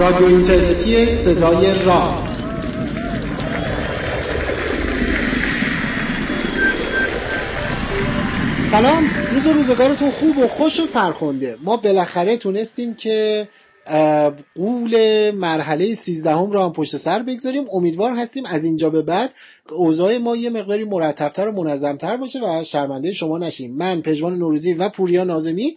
رادیو اینترنتی صدای راست سلام روز و روزگارتون خوب و خوش و فرخنده. ما بالاخره تونستیم که قول مرحله سیزدهم را هم پشت سر بگذاریم. امیدوار هستیم از اینجا به بعد اوضاع ما یه مقداری مرتبتر و منظمتر باشه و شرمنده شما نشیم. من پژمان نوروزی و پوریا نازمی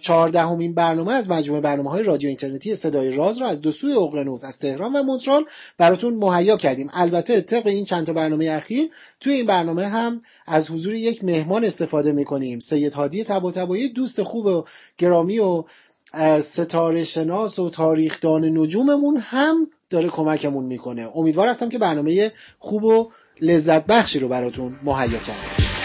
چهاردهمین برنامه از مجموعه برنامه های رادیو اینترنتی صدای راز را از دو سوی اقیانوس از تهران و مونترال براتون مهیا کردیم. البته طبق این چند تا برنامه اخیر توی این برنامه هم از حضور یک مهمان استفاده می‌کنیم. سید هادی طباطبایی دوست خوب و گرامی و ستاره شناس و تاریخدان نجوممون هم داره کمکمون می‌کنه. امیدوار هستم که برنامه خوب و لذت بخشی رو براتون مهیا کردم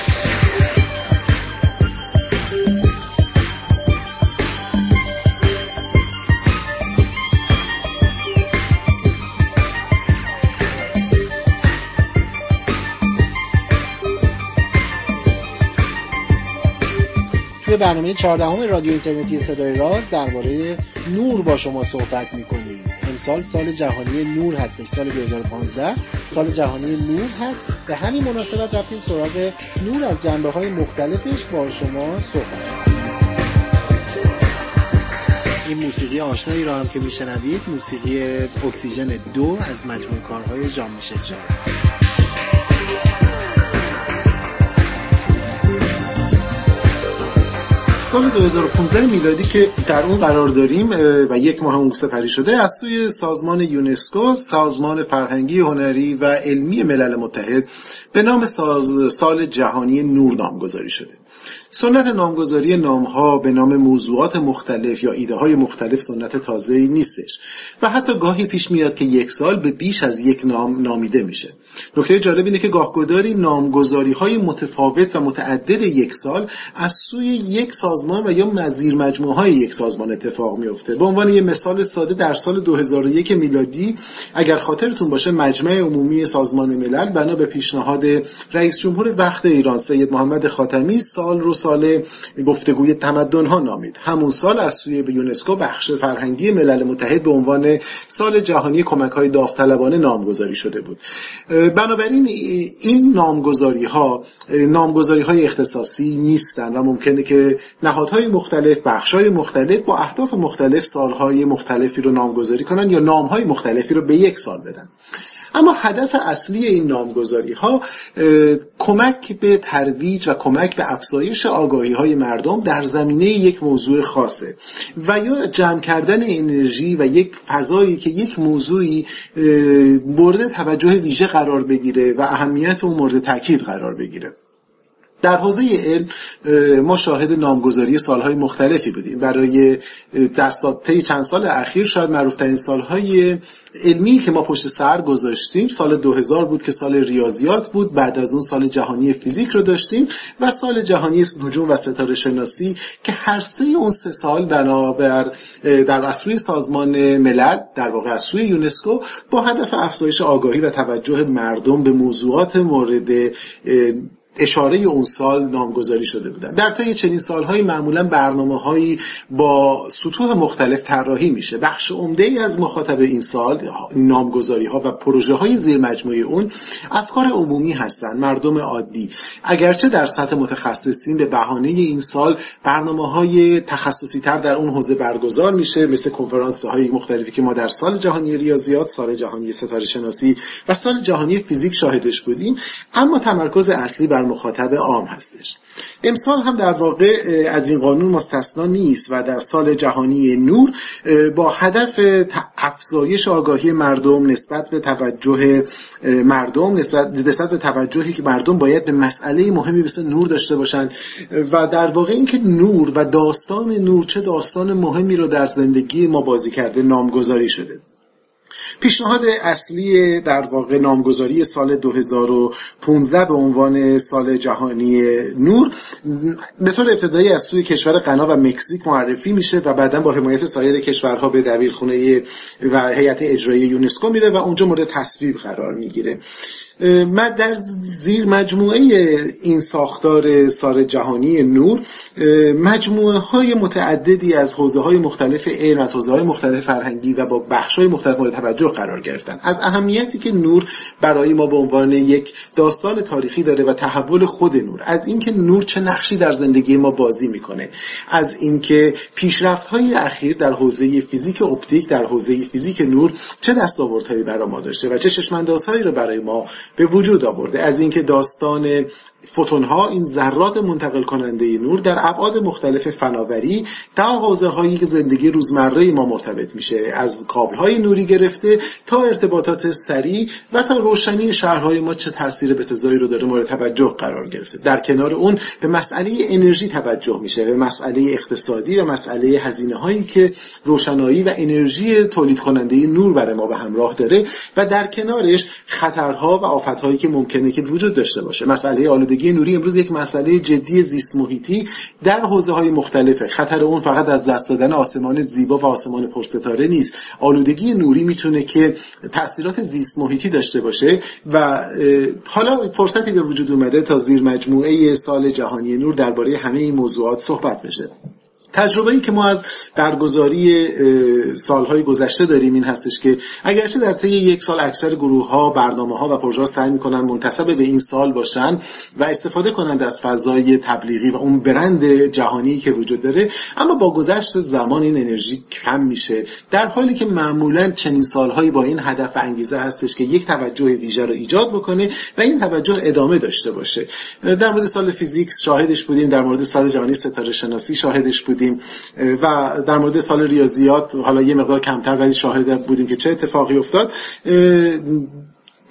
توی برنامه 14 رادیو اینترنتی صدای راز درباره نور با شما صحبت می‌کنیم. امسال سال جهانی نور هستش سال 2015 سال جهانی نور هست. به همین مناسبت رفتیم سراغ نور از جنبه های مختلفش با شما صحبت این موسیقی آشنایی را هم که میشنوید موسیقی اکسیژن دو از مجموع کارهای جان میشل جان سال 2015 میلادی که در اون قرار داریم و یک ماه اون سپری شده از سوی سازمان یونسکو سازمان فرهنگی هنری و علمی ملل متحد به نام ساز سال جهانی نور نامگذاری شده. سنت نامگذاری نامها به نام موضوعات مختلف یا ایده های مختلف سنت تازه نیستش. و حتی گاهی پیش میاد که یک سال به بیش از یک نام نامیده میشه. نکته جالب اینه که گاهگداری نامگذاری های متفاوت و متعدد یک سال از سوی یک سازمان و یا مزیر مجموعه های یک سازمان اتفاق میفته به عنوان یه مثال ساده در سال 2001 میلادی اگر خاطرتون باشه مجمع عمومی سازمان ملل بنا به پیشنهاد رئیس جمهور وقت ایران سید محمد خاتمی سال رو سال گفتگوی تمدن ها نامید. همون سال از سوی به یونسکو بخش فرهنگی ملل متحد به عنوان سال جهانی کمک های داوطلبانه نامگذاری شده بود. بنابراین این نامگذاری ها نامگذاری های اختصاصی نیستن و ممکنه که نهادهای مختلف بخش های مختلف با اهداف مختلف سالهای مختلفی رو نامگذاری کنن یا نامهای مختلفی رو به یک سال بدن. اما هدف اصلی این نامگذاری ها کمک به ترویج و کمک به افزایش آگاهی های مردم در زمینه یک موضوع خاصه و یا جمع کردن انرژی و یک فضایی که یک موضوعی مورد توجه ویژه قرار بگیره و اهمیت اون مورد تاکید قرار بگیره. در حوزه علم ما شاهد نامگذاری سالهای مختلفی بودیم. برای در طی چند سال اخیر شاید معروفترین سالهای علمی که ما پشت سر گذاشتیم سال 2000 بود که سال ریاضیات بود. بعد از اون سال جهانی فیزیک رو داشتیم و سال جهانی نجوم و ستاره شناسی که هر سه اون سه سال بنابر در سوی سازمان ملل در واقع از سوی یونسکو با هدف افزایش آگاهی و توجه مردم به موضوعات مورد اشاره اون سال نامگذاری شده بودن. در طی چنین سالهایی معمولا برنامه هایی با سطوح مختلف طراحی میشه. بخش عمده ای از مخاطب این سال نامگذاری ها و پروژه های زیر مجموعه اون افکار عمومی هستند. مردم عادی. اگرچه در سطح متخصصین به بهانه این سال برنامه های تخصصی تر در اون حوزه برگزار میشه مثل کنفرانس های مختلفی که ما در سال جهانی ریاضیات سال جهانی ستاره شناسی و سال جهانی فیزیک شاهدش بودیم. اما تمرکز اصلی بر مخاطب عام هستش. امسال هم در واقع از این قانون مستثنا نیست و در سال جهانی نور با هدف افزایش آگاهی مردم نسبت به توجه مردم نسبت, به توجهی که مردم باید به مسئله مهمی مثل نور داشته باشند. و در واقع اینکه نور و داستان نور چه داستان مهمی رو در زندگی ما بازی کرده نامگذاری شده. پیشنهاد اصلی در واقع نامگذاری سال 2015 به عنوان سال جهانی نور به طور ابتدایی از سوی کشور غنا و مکزیک معرفی میشه و بعدا با حمایت سایر کشورها به دبیرخونه و هیئت اجرایی یونسکو میره و اونجا مورد تصویب قرار می‌گیره. در زیر مجموعه این ساختار سال جهانی نور مجموعه های متعددی از حوزه های مختلف علم از حوزه های مختلف فرهنگی و با بخش های مختلف مورد توجه قرار گرفتن. از اهمیتی که نور برای ما به عنوان یک داستان تاریخی داره و تحول خود نور. از اینکه نور چه نقشی در زندگی ما بازی می‌کنه. از اینکه پیشرفت های اخیر در حوزه فیزیک اپتیک در حوزه فیزیک نور چه دستاوردهایی برای ما داشته و چه چشماندازهایی رو برای ما به وجود آورده. از اینکه داستان فوتون ها این ذرات منتقل کننده نور در ابعاد مختلف فناوری تا حوزه هایی که زندگی روزمره ما مرتبط میشه. از کابل های نوری گرفته تا ارتباطات سریع و تا روشنی شهرهای ما چه تاثیر بسزایی رو داره مورد توجه قرار گرفته. در کنار اون به مسئله انرژی توجه میشه به مسئله اقتصادی و مسئله هزینه هایی که روشنایی و انرژی تولید کننده نور برای ما به همراه داره و در کنارش خطرها و آفتهایی که ممکنه که وجود داشته باشه. مسئله آلودگی نوری امروز یک مسئله جدی زیست محیطی در حوزه های مختلفه خطر اون فقط از دست دادن آسمان زیبا و آسمان پرستاره نیست. آلودگی نوری می‌تونه که تاثیرات زیست محیطی داشته باشه و حالا فرصتی به وجود اومده تا زیر مجموعه سال جهانی نور درباره همه این موضوعات صحبت بشه. تجربه ای که ما از برگزاری سالهای گذشته داریم این هستش که اگرچه در طی یک سال اکثر گروه ها برنامه ها و پروژه ها سعی می‌کنن منتسب به این سال باشن و استفاده کنند از فضای تبلیغی و اون برند جهانی که وجود داره اما با گذشت زمان این انرژی کم میشه. در حالی که معمولا چنین سالهایی با این هدف و انگیزه هستش که یک توجه ویژه رو ایجاد بکنه و این توجه ادامه داشته باشه. در مورد سال physics شاهدش بودیم در مورد سال جهانی ستاره شناسی شاهدش بودیم. و در مورد سال ریاضیات حالا یه مقدار کمتر ولی شاهد بودیم که چه اتفاقی افتاد.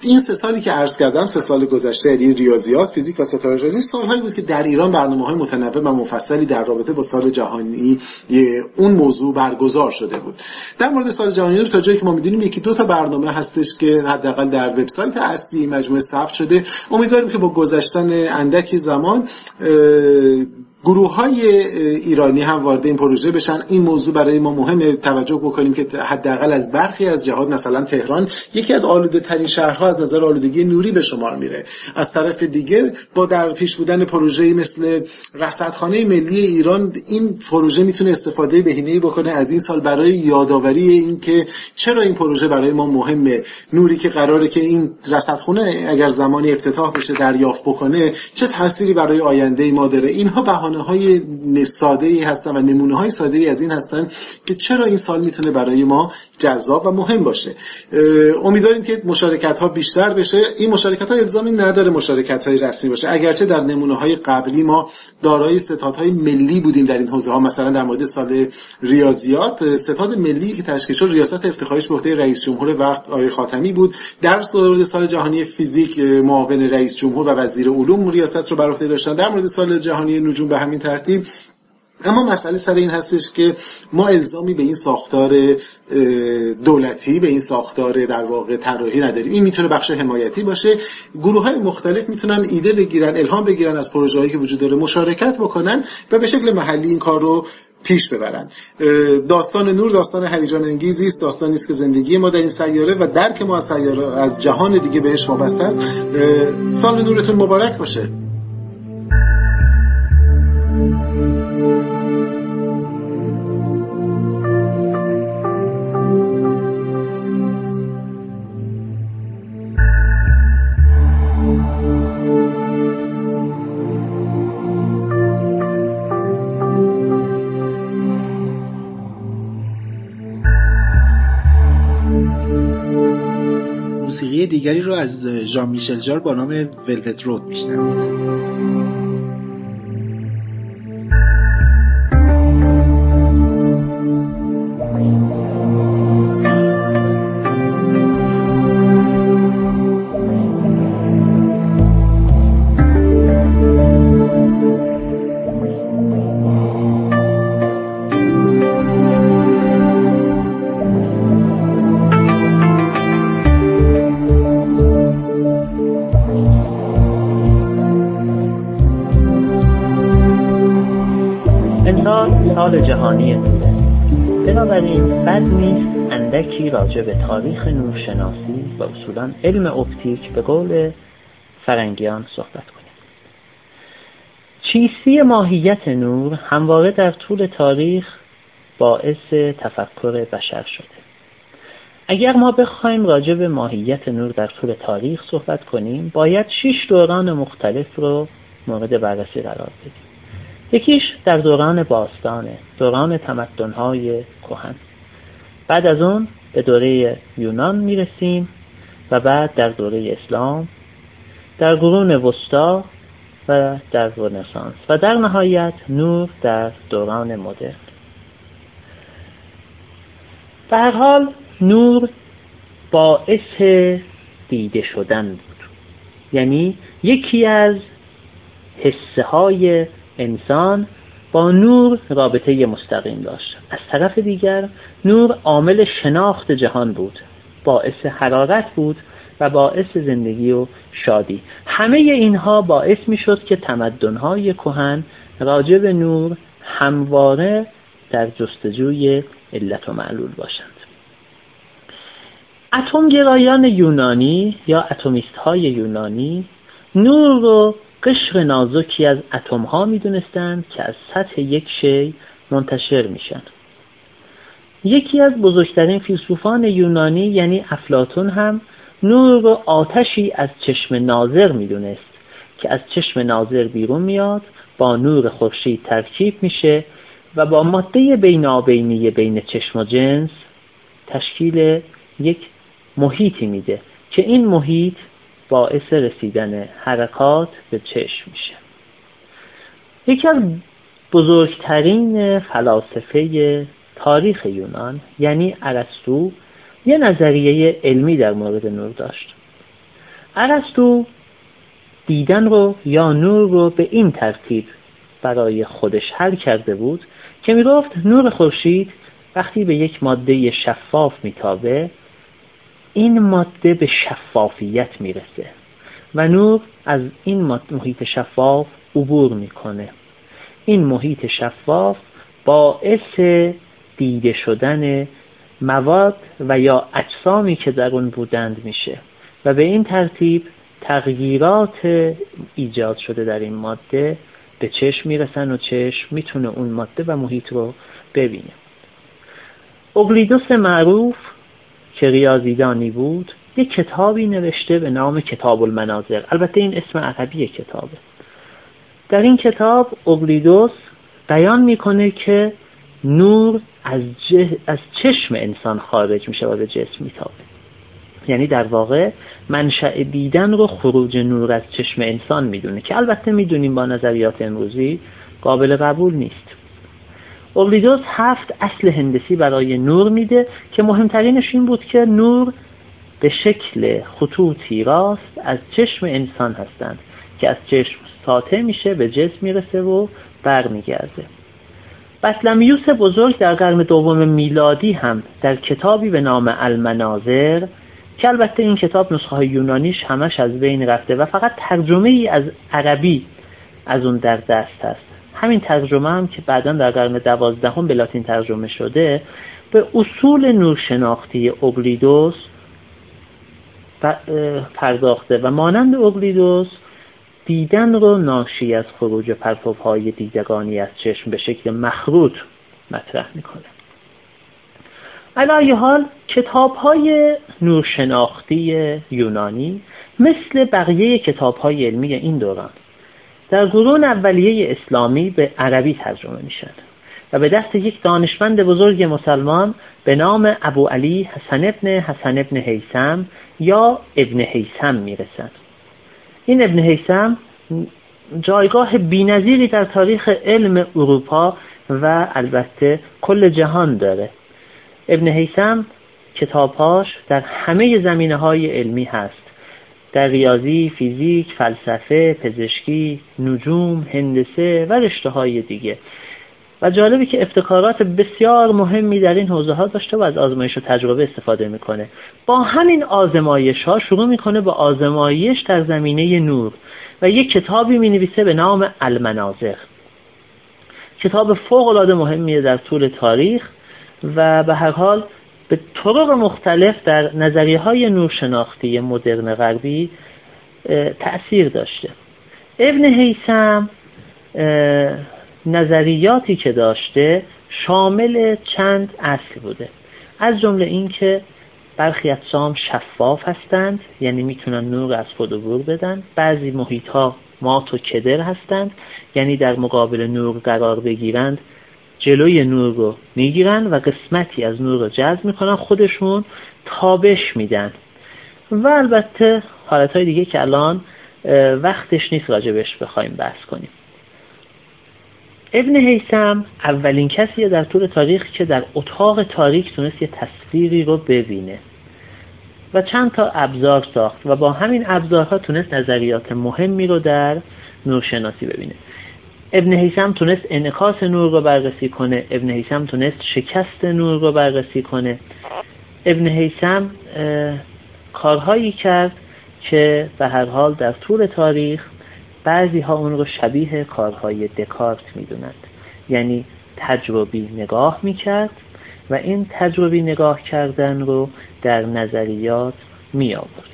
این سه سالی که عرض کردم سه سال گذشته یعنی ریاضیات فیزیک و ستاره شناسی سالهایی بود که در ایران برنامه های متنوع و مفصلی در رابطه با سال جهانی اون موضوع برگزار شده بود. در مورد سال جهانی تا جایی که ما می‌دونیم یکی دو تا برنامه هستش که حداقل در وبسایت اصلی مجموعه ثبت شده. امیدواریم که با گذشتن اندکی زمان گروه های ایرانی هم وارد این پروژه بشن. این موضوع برای ما مهمه. توجه بکنیم که حداقل از برخی از جهات مثلا تهران یکی از آلوده ترین شهرها از نظر آلودگی نوری به شمار میره. از طرف دیگه با در پیش بودن پروژه مثل رصدخانه ملی ایران این پروژه می‌تونه استفاده بهینه‌ای بکنه. از این سال برای یادآوری این که چرا این پروژه برای ما مهمه. نوری که قراره که این رصدخانه اگر زمانی افتتاح بشه دریافت بکنه چه تأثیری برای آینده ما داره؟ اینها بهانه های ساده ای هستن و نمونه های ساده ای از این هستن که چرا این سال می‌تونه برای ما جذاب و مهم باشه. امیدواریم که مشارکت ها بیشتر بشه. این مشارکت ها الزامی نداره مشارکت های رسمی باشه. اگرچه در نمونه های قبلی ما دارای ستاد های ملی بودیم در این حوزه ها مثلا در مورد سال ریاضیات. ستاد ملی که تشکیل شد ریاست افتخاریش به رئیس جمهور وقت آقای خاتمی بود. در مورد سال جهانی فیزیک معاون رئیس جمهور و وزیر علوم ریاست رو بر عهده داشتن. در مورد سال جهانی نجوم به همین ترتیب. اما مسئله سر این هستش که ما الزامی به این ساختار دولتی به این ساختار در واقع طراحی نداریم. این می‌تونه بخش حمایتی باشه. گروه های مختلف می‌تونن ایده بگیرن الهام بگیرن از پروژه هایی که وجود داره مشارکت بکنن و به شکل محلی این کار رو پیش ببرن. داستان نور داستان هیجان انگیزی است. داستانی است که زندگی ما در این سیاره و درک ما از سیاره از جهان دیگه بهش وابسته است. سال نورتون مبارک باشه. ژان میشل جار با نام ولوت رود میشنوید. جهانی نوره. بنابراین بد نیست اندکی راجع به تاریخ نورشناسی و اصولا علم اپتیک به قول فرنگیان صحبت کنیم. چیستی ماهیت نور همواره در طول تاریخ باعث تفکر بشر شده. اگر ما بخوایم راجع به ماهیت نور در طول تاریخ صحبت کنیم باید شش دوران مختلف رو مورد بررسی قرار بدیم. یکیش در دوران باستانه دوران تمدنهای کهن. بعد از اون به دوره یونان می‌رسیم و بعد در دوره اسلام در قرون وسطا و در رنسانس و در نهایت نور در دوران مدرن. به هر حال نور باعث دیده شدن بود. یعنی یکی از حسه های انسان با نور رابطه مستقیم داشت. از طرف دیگر نور عامل شناخت جهان بود. باعث حرارت بود و باعث زندگی و شادی. همه اینها باعث می شد که تمدنهای کهن راجع به نور همواره در جستجوی علت و معلول باشند. اتمگرایان یونانی یا اتمیست های یونانی نور رو قشر نازکی از اتم ها می دونستند که از سطح یک شی منتشر میشن. یکی از بزرگترین فیلسوفان یونانی یعنی افلاتون هم نور رو آتشی از چشم ناظر می‌دونست که از چشم ناظر بیرون میاد با نور خورشید ترکیب میشه و با ماده بینابینی بین چشم و جنس تشکیل یک محیطی میده که این محیط باعث رسیدن حرکات به چشم میشه. یکی از بزرگترین فلاسفه تاریخ یونان یعنی ارسطو یه نظریه علمی در مورد نور داشت. ارسطو دیدن رو یا نور رو به این ترتیب برای خودش حل کرده بود که می‌گفت نور خورشید وقتی به یک ماده شفاف میتابه این ماده به شفافیت می‌رسه و نور از این محیط شفاف عبور می‌کنه. این محیط شفاف باعث دیده شدن مواد و یا اجسامی که در اون بودند میشه و به این ترتیب تغییرات ایجاد شده در این ماده به چشم می‌رسن و چشم می‌تونه اون ماده و محیط رو ببینه. اوگلیدوس معروف که ریاضیدانی بود یک کتابی نوشته به نام کتاب المناظر البته این اسم عربی کتابه. در این کتاب اوگلیدوس بیان می‌کنه که نور از, از چشم انسان خارج میشه و به جسم میتابه. یعنی در واقع منشأ دیدن رو خروج نور از چشم انسان می‌دونه که البته می‌دونیم با نظریات امروزی قابل قبول نیست. اولیدوس هفت اصل هندسی برای نور میده که مهمترینش این بود که نور به شکل خطوطی راست از چشم انسان هستند که از چشم ساطع میشه به جسم می‌رسه و برمیگرده. بطلمیوس بزرگ در قرن دوم میلادی هم در کتابی به نام المناظر که البته این کتاب نسخه های یونانیش همش از بین رفته و فقط ترجمه ای از عربی از اون در دست هست. همین ترجمه هم که بعدا در قرن دوازدهم به لاتین ترجمه شده به اصول نورشناختی اوگلیدوس پرداخته و مانند اوگلیدوس دیدن رو ناشی از خروج پرتوهای دیدگانی از چشم به شکل مخروط مطرح می‌کنه. علایه حال کتاب های نورشناختی یونانی مثل بقیه کتاب های علمی این دوران در قرون اولیه اسلامی به عربی ترجمه میشن و به دست یک دانشمند بزرگ مسلمان به نام ابو علی حسن ابن حسن ابن حیسم یا ابن حیسم می‌رسند این ابن حیسم جایگاه بینظیری در تاریخ علم اروپا و البته کل جهان داره. ابن حیسم کتابهاش در همه زمینه های علمی هست. در ریاضی، فیزیک، فلسفه، پزشکی، نجوم، هندسه و رشته های دیگه. و جالبی که افتکارات بسیار مهمی در این حوزه ها داشته و از آزمایش و تجربه استفاده می‌کنه. با همین آزمایش ها شروع می‌کنه به آزمایش در زمینه نور و یک کتابی می نویسه به نام المناظر. کتاب فوق العاده مهمیه در طول تاریخ و به هر حال به طرق مختلف در نظریه های نورشناختی مدرن غربی تأثیر داشته. ابن حیسم نظریاتی که داشته شامل چند اصل بوده. از جمله اینکه برخی اجسام شفاف هستند یعنی می‌تونن نور از خود عبور بدن. بعضی محیط ها مات و کدر هستند یعنی در مقابل نور قرار بگیرند جلوی نور رو می‌گیرن و قسمتی از نور رو جذب می‌کنن خودشون تابش میدن. و البته حالت های دیگه که الان وقتش نیست راجبش بخوایم بحث کنیم. ابن حیسم اولین کسیه در طول تاریخ که در اتاق تاریک تونست یه تصویری رو ببینه و چند تا ابزار ساخت و با همین ابزارها تونست نظریات مهمی رو در نورشناسی ببینه. ابن حیسم تونست انعکاس نور رو بررسی کنه. ابن حیسم تونست شکست نور رو بررسی کنه. ابن حیسم کارهایی کرد که به هر حال در طول تاریخ بعضی ها اون رو شبیه کارهای دکارت می‌دونند. یعنی تجربی نگاه می‌کرد و این تجربی نگاه کردن رو در نظریات می آورد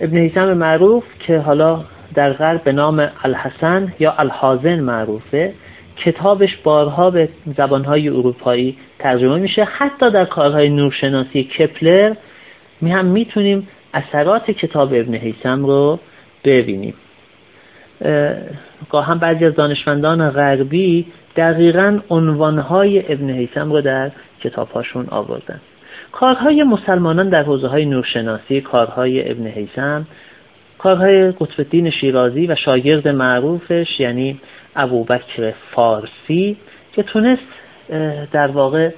ابن حیسم معروف که حالا در غرب به نام الحسن یا الحازن معروفه. کتابش بارها به زبانهای اروپایی ترجمه میشه. حتی در کارهای نورشناسی کپلر می هم می‌تونیم اثرات کتاب ابن حیسم رو ببینیم. هم بعضی از دانشمندان غربی دقیقا عنوانهای ابن حیسم رو در کتابهاشون آوردن. کارهای مسلمانان در حوزه های نورشناسی کارهای ابن حیسم کارهای قطب شیرازی و شاگرد معروفش یعنی ابوبکر فارسی که تونست در واقع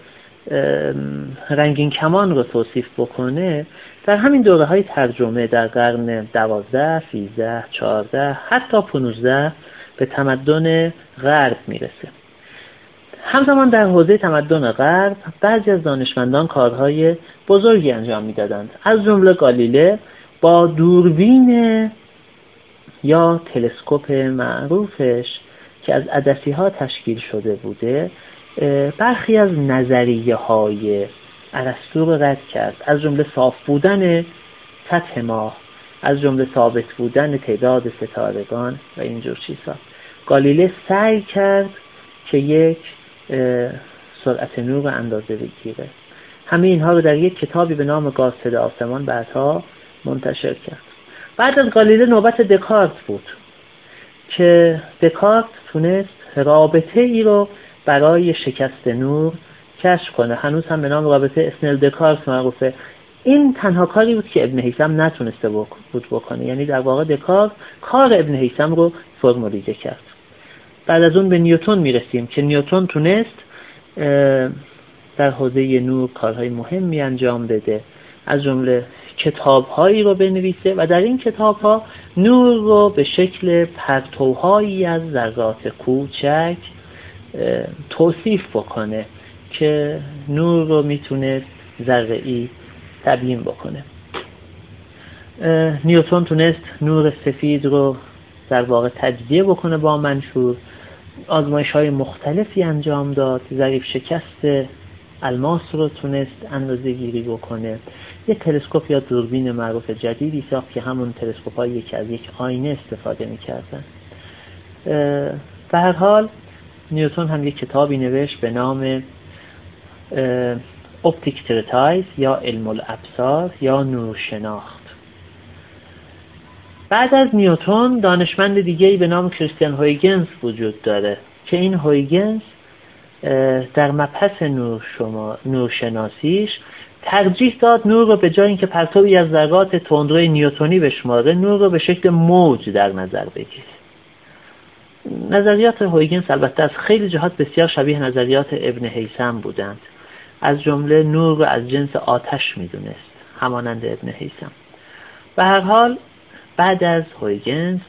رنگین کمان رو توصیف بکنه در همین دوره های ترجمه در قرن دوازده، سیزده، چهارده حتی پونوزده به تمدن غرب می‌رسه. همزمان در حوزه تمدن غرب بعضی از دانشمندان کارهای بزرگی انجام می‌دادند. از جمله گالیله با دوربین یا تلسکوپ معروفش که از عدسی ها تشکیل شده بوده برخی از نظریه های عرستو رو رد کرد. از جمله صاف بودن سطح ماه از جمله ثابت بودن تعداد ستارگان و اینجور چیزها. گالیله سعی کرد که یک سرعت نور اندازه بگیره. همه اینها رو در یک کتابی به نام گازتد آسمان بعدها منتشر کرد. بعد از گالیله نوبت دکارت بود که دکارت تونست رابطه ای رو برای شکست نور کشف کنه. هنوز هم به نام رابطه اسنل دکارت معروفه. این تنها کاری بود که ابن حیسم نتونسته بود بکنه. یعنی در واقع دکارت کار ابن حیسم رو فرمولیزه کرد. بعد از اون به نیوتون می‌رسیم که نیوتون تونست در حوزه نور کارهای مهمی انجام بده. از جمله کتابهایی رو بنویسه و در این کتابها نور رو به شکل پرتوهایی از ذرات کوچک توصیف بکنه که نور رو می‌تونه ذره تبیین بکنه. نیوتون تونست نور سفید رو در واقع تجزیه بکنه با منشور. آزمایش های مختلفی انجام داد ضریب شکست الماس رو تونست اندازه گیری بکنه. یه تلسکوپ یا دوربین معروف جدیدی ساخت که همون تلسکوپ هایی که از یک آینه استفاده می‌کردن. به هر حال نیوتون هم یک کتابی نوشت به نام Optic Treatise یا علم الابصار یا نورشناخت. بعد از نیوتون دانشمند دیگه به نام کریستیان هویگنس وجود داره که این هویگنس در مبحث نور شما نورشناسیش ترجیح داد نور رو به جای اینکه پرتوی از ذرات تندروی نیوتونی بشماره نور رو به شکل موج در نظر بگیره. نظریات هویگنس البته از خیلی جهات بسیار شبیه نظریات ابن حیسم بودند. از جمله نور رو از جنس آتش می‌دونست همانند ابن حیسم به هر حال بعد از هویگنس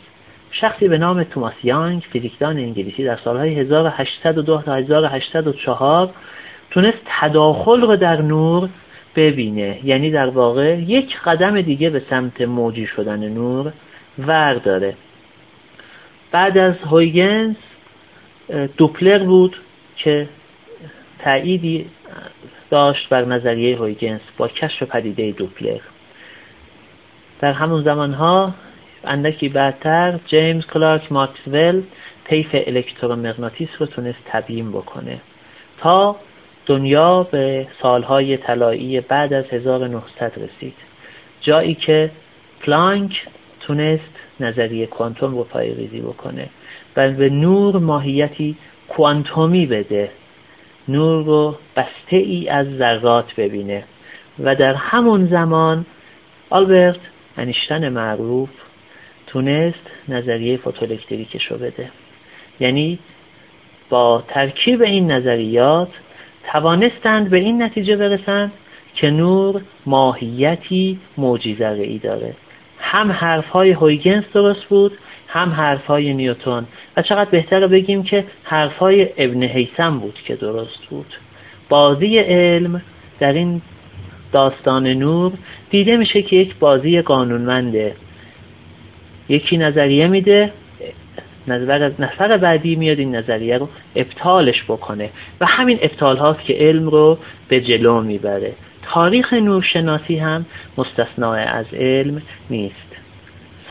شخصی به نام توماس یانگ فیزیکدان انگلیسی در سالهای 1802 تا 1804 تونست تداخل رو در نور ببینه. یعنی در واقع یک قدم دیگه به سمت موجی شدن نور ورداره. بعد از هویگنس دوپلر بود که تأییدی داشت بر نظریه هویگنس با کشف پدیده دوپلر. در همون زمانها اندکی بعدتر جیمز کلارک ماکسول طیف الکترومغناطیس رو تونست تبیین بکنه. تا دنیا به سالهای طلایی بعد از 1900 رسید. جایی که پلانک تونست نظریه کوانتوم رو پایه‌ریزی بکنه و به نور ماهیتی کوانتومی بده. نور رو بسته ای از ذرات ببینه. و در همون زمان آلبرت انیشتن معروف تونست نظریه فوتوالکتریکش رو بده. یعنی با ترکیب این نظریات توانستند به این نتیجه برسند که نور ماهیتی موجی ای داره. هم حرف های هویگنس درست بود هم حرف های نیوتون و چقدر بهتر بگیم که حرف های ابن حیسم بود که درست بود. بازی علم در این داستان نور دیده میشه که یک بازی قانونمنده. یکی نظریه میده نفر بعدی میاد این نظریه رو ابطالش بکنه. و همین ابطال هاست که علم رو به جلو می‌بره. تاریخ نورشناسی هم مستثناء از علم نیست.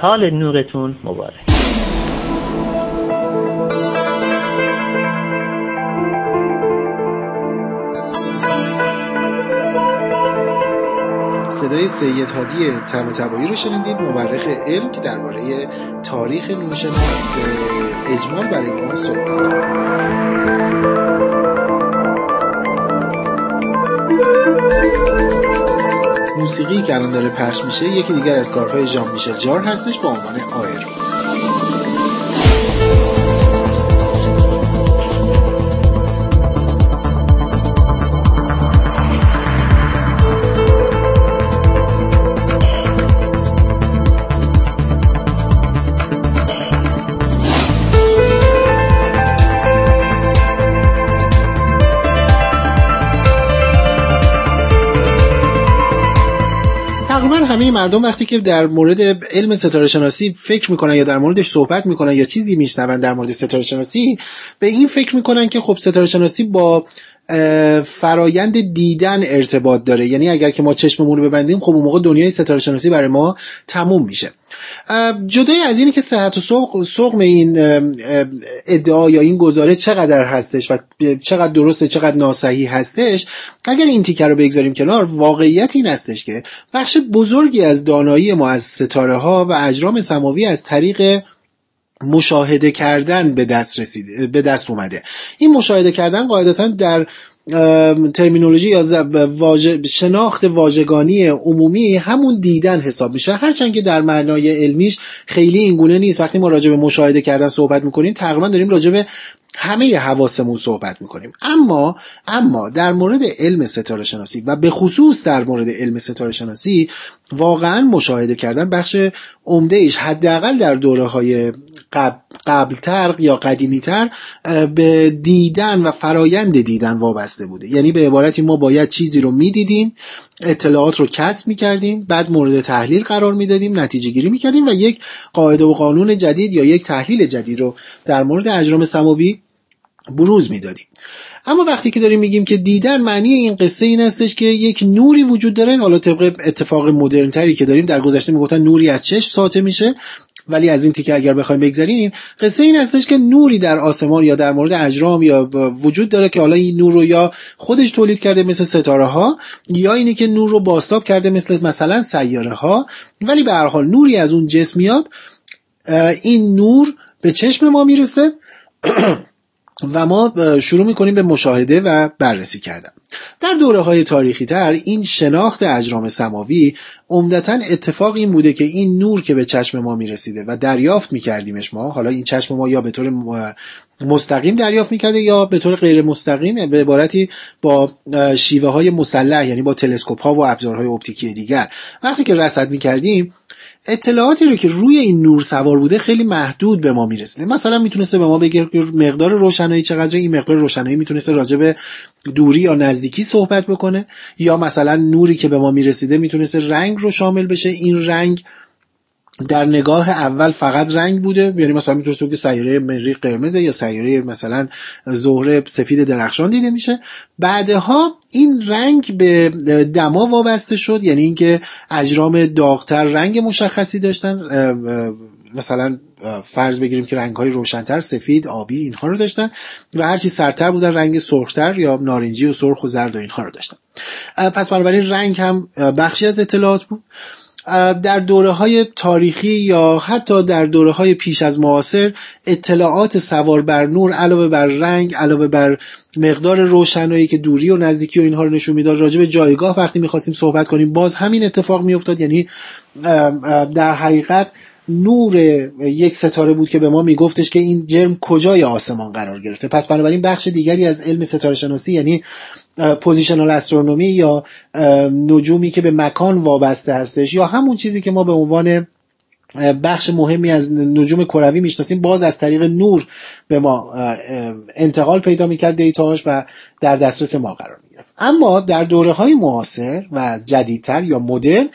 سال نورتون مبارک. صدای سید هادی تب تبایی رو شنیدید. مورخ علم که درباره تاریخ نورشناسی به اجمال برای ما صحبت موسیقی که الان داره پخش میشه یکی دیگر از کارهای ژان میشل جار هستش با عنوان آیر همه مردم وقتی که در مورد علم ستاره شناسی فکر می‌کنن یا در موردش صحبت می‌کنن یا چیزی میشنون در مورد ستاره شناسی به این فکر می‌کنن که خب ستاره شناسی با فرایند دیدن ارتباط داره. یعنی اگر که ما چشممون رو ببندیم خب اون موقع دنیای ستاره شناسی برای ما تموم میشه. جدای از اینی که صحت و سقم این ادعا یا این گزاره چقدر هستش و چقدر درسته چقدر ناسحی هستش اگر این تیکه رو بگذاریم کنار واقعیت این هستش که بخش بزرگی از دانایی ما از ستاره ها و اجرام سماوی از طریق مشاهده کردن به دست رسید به دست اومده. این مشاهده کردن قاعدتا در ترمینولوژی یا واجه شناخت واژگانی عمومی همون دیدن حساب میشه. هرچند که در معنای علمیش خیلی اینگونه نیست. وقتی ما راجع به مشاهده کردن صحبت می‌کنیم تقریبا داریم راجع به همه حواسمون صحبت می‌کنیم. اما اما در مورد علم ستاره شناسی و به خصوص در مورد علم ستاره شناسی واقعا مشاهده کردن بخش عمده ایش حداقل در دوره های قبل قبلتر یا قدیمیتر به دیدن و فرایند دیدن وابسته بوده. یعنی به عبارتی ما باید چیزی رو می‌دیدیم اطلاعات رو کسب می‌کردیم بعد مورد تحلیل قرار می‌دادیم نتیجه گیری می‌کردیم و یک قاعده و قانون جدید یا یک تحلیل جدید رو در مورد اجرام سماوی بروز می‌دادیم. اما وقتی که داریم میگیم که دیدن معنی این قصه این هستش که یک نوری وجود داره. حالا طبق اتفاق مدرن تری که داریم در گذشته می‌گفتن نوری از چشم ساطع میشه. ولی از این تیکه اگر بخوایم بگذریم قصه این هستش که نوری در آسمان یا در مورد اجرام یا وجود داره که حالا این نور رو یا خودش تولید کرده مثل ستاره ها یا اینه که نور رو باستاب کرده مثل مثلا سیاره ها ولی به هر حال نوری از اون جسم میاد. این نور به چشم ما می‌رسه. و ما شروع می‌کنیم به مشاهده و بررسی کردن. در دوره های تاریخی تر این شناخت اجرام سماوی عمدتا اتفاق این بوده که این نور که به چشم ما می‌رسیده و دریافت میکردیمش ما حالا این چشم ما یا به طور مستقیم دریافت می‌کرده یا به طور غیر مستقیم به عبارتی با شیوه های مسلح یعنی با تلسکوپ ها و ابزارهای اپتیکی دیگر. وقتی که رصد می‌کردیم اطلاعاتی رو که روی این نور سوار بوده خیلی محدود به ما می‌رسیده مثلا می‌تونسته به ما بگه مقدار روشنایی چقدر این مقدار روشنایی می‌تونسته راجع به دوری یا نزدیکی صحبت بکنه. یا مثلا نوری که به ما می‌رسیده می‌تونسته رنگ رو شامل بشه. این رنگ در نگاه اول فقط رنگ بوده. یعنی مثلا می‌تونست که سیاره مریخ قرمزه یا سیاره مثلا زهره سفید درخشان دیده میشه. بعدها این رنگ به دما وابسته شد. یعنی اینکه اجرام داغتر رنگ مشخصی داشتن. مثلا فرض بگیریم که رنگ های روشنتر سفید آبی اینها رو داشتن و هرچی سرتر بودن رنگ سرختر یا نارنجی و سرخ و زرد و اینها رو داشتن. پس بنابراین رنگ هم بخشی از اطلاعات بود. در دوره های تاریخی یا حتی در دوره های پیش از معاصر اطلاعات سوار بر نور علاوه بر رنگ علاوه بر مقدار روشنایی که دوری و نزدیکی و اینها رو نشون می‌داد راجع به جایگاه وقتی می‌خواستیم صحبت کنیم باز همین اتفاق میافتاد. یعنی در حقیقت نور یک ستاره بود که به ما میگفتش که این جرم کجای آسمان قرار گرفته. پس بنابراین بخش دیگری از علم ستاره شناسی یعنی پوزیشنال استرونومی یا نجومی که به مکان وابسته هستش یا همون چیزی که ما به عنوان بخش مهمی از نجوم کروی می‌شناسیم باز از طریق نور به ما انتقال پیدا می‌کرد دیتاهاش و در دسترس ما قرار می‌گرفت. اما در دوره های معاصر و جدیدتر یا مدرن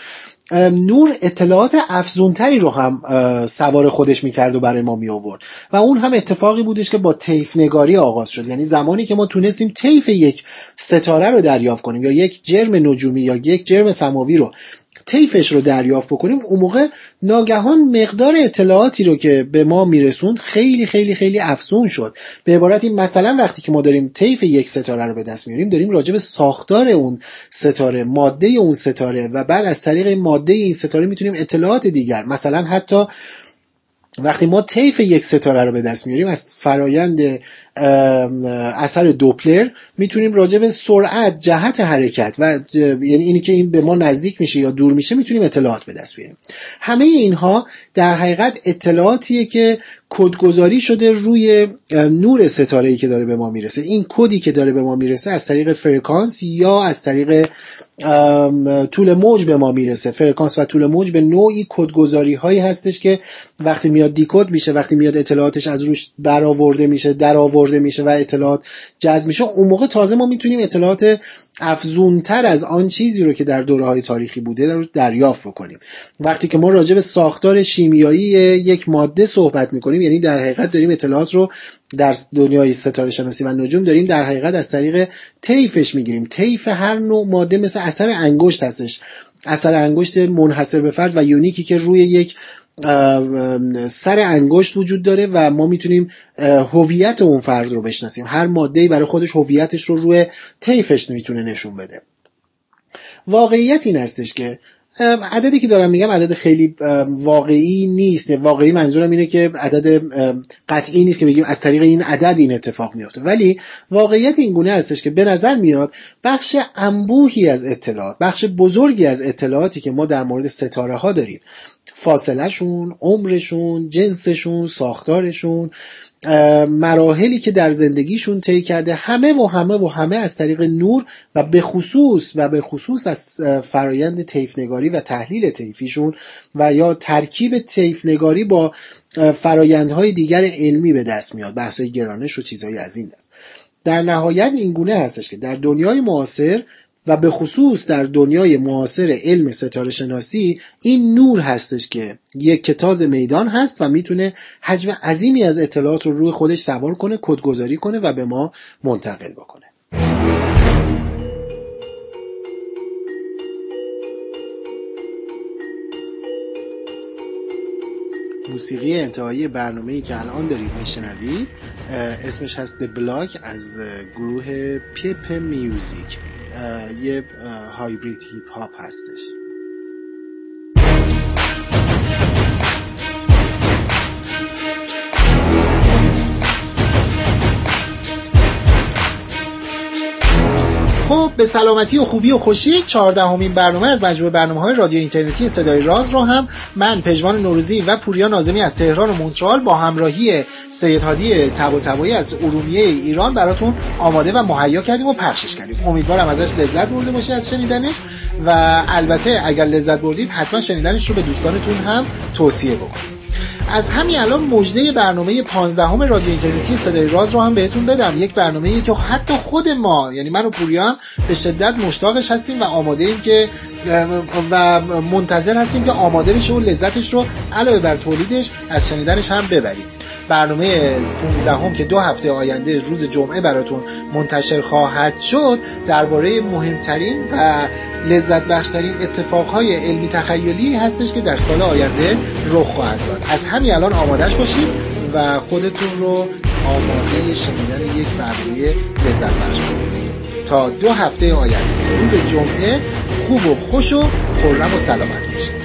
نور اطلاعات افزونتری رو هم سوار خودش می‌کرد و برای ما می آورد و اون هم اتفاقی بودش که با تیف نگاری آغاز شد. یعنی زمانی که ما تونستیم تیف یک ستاره رو دریافت کنیم یا یک جرم نجومی یا یک جرم سماوی رو طیفش رو دریافت بکنیم اون موقع ناگهان مقدار اطلاعاتی رو که به ما میرسوند خیلی خیلی خیلی افزون شد. به عبارتی مثلا وقتی که ما داریم طیف یک ستاره رو به دست میاریم داریم راجع به ساختار اون ستاره ماده اون ستاره و بعد از طریق ماده این ستاره می‌تونیم اطلاعات دیگر مثلا حتی وقتی ما طیف یک ستاره رو به دست میاریم از فرایند اثر دوپلر می‌تونیم راجع به سرعت جهت حرکت و یعنی اینی که این به ما نزدیک میشه یا دور میشه می‌تونیم اطلاعات به دست بیاریم. همه اینها در حقیقت اطلاعاتیه که کدگذاری شده روی نور ستاره ای که داره به ما می‌رسه. این کدی که داره به ما می‌رسه از طریق فرکانس یا از طریق طول موج به ما می‌رسه. فرکانس و طول موج به نوعی کدگذاری هایی هستش که وقتی میاد دیکود میشه وقتی میاد اطلاعاتش از روش برآورده میشه در آورده میشه و اطلاعات جذب میشه. اون موقع تازه ما می‌تونیم اطلاعات افزونتر از آن چیزی رو که در دوره های تاریخی بوده رو دریافت بکنیم. وقتی که ما راجع به ساختار شیمیایی یک ماده صحبت می‌کنیم یعنی در حقیقت داریم اطلاعات رو در دنیای ستاره شناسی و نجوم داریم در حقیقت از طریق طیفش می‌گیریم. طیف هر نوع ماده مثل اثر انگشت هستش. اثر انگشت منحصر به فرد و یونیکی که روی یک سر انگشت وجود داره و ما می‌تونیم هویت اون فرد رو بشناسیم. هر ماده برای خودش هویتش رو روی طیفش می‌تونه نشون بده. واقعیت این هستش که عددی که دارم میگم عدد خیلی واقعی نیست. واقعی منظورم اینه که عدد قطعی نیست که بگیم از طریق این عدد این اتفاق میفته ولی واقعیت این گونه هستش که به نظر میاد بخش انبوهی از اطلاعات بخش بزرگی از اطلاعاتی که ما در مورد ستاره ها داریم فاصلهشون عمرشون جنسشون ساختارشون مراحلی که در زندگیشون طی کرده همه و همه و همه از طریق نور و به خصوص و به خصوص از فرایند تیفنگاری و تحلیل تیفیشون و یا ترکیب تیفنگاری با فرایندهای دیگر علمی به دست میاد بحثای گرانش و چیزهایی از این دست. در نهایت این گونه هستش که در دنیای معاصر و به خصوص در دنیای معاصر علم ستاره شناسی این نور هستش که یک کتاز میدان هست و می‌تونه حجم عظیمی از اطلاعات رو روی خودش سوار کنه کدگذاری کنه و به ما منتقل بکنه. موسیقی انتهایی برنامه که الان دارید میشنوید اسمش هست The Block از گروه پیپ میوزیک یه هایبرید هیپ هاپ هستش. به سلامتی و خوبی و خوشی چهاردهمین برنامه از مجموعه برنامه های رادیو اینترنتی صدای راز رو هم من پژمان نوروزی و پوریا نازمی از تهران و مونترال با همراهی سید هادی تبا از ارومیه ایران براتون آماده و مهیا کردیم و پخشش کردیم. امیدوارم ازش لذت برده باشید از شنیدنش و البته اگر لذت بردید حتما شنیدنش رو به دوستانتون هم توصیه بکنید. از همین الان مجده برنامه 15 همه رادیو اینترنتی صدای راز رو هم بهتون بدم. یک برنامه که حتی خود ما یعنی من و پوریان به شدت مشتاقش هستیم و آماده ایم که و منتظر هستیم که آماده بشه و لذتش رو علاوه بر تولیدش از شنیدنش هم ببریم. برنامه 15 هم که دو هفته آینده روز جمعه براتون منتشر خواهد شد درباره مهمترین و لذت بخشترین اتفاقهای علمی تخیلی هستش که در سال آینده رخ خواهد داد. از همین الان آمادش باشید و خودتون رو آماده شنیدن یک برنامه لذت بخش تا دو هفته آینده. روز جمعه خوب و خوش و خرم و سلامت باشید.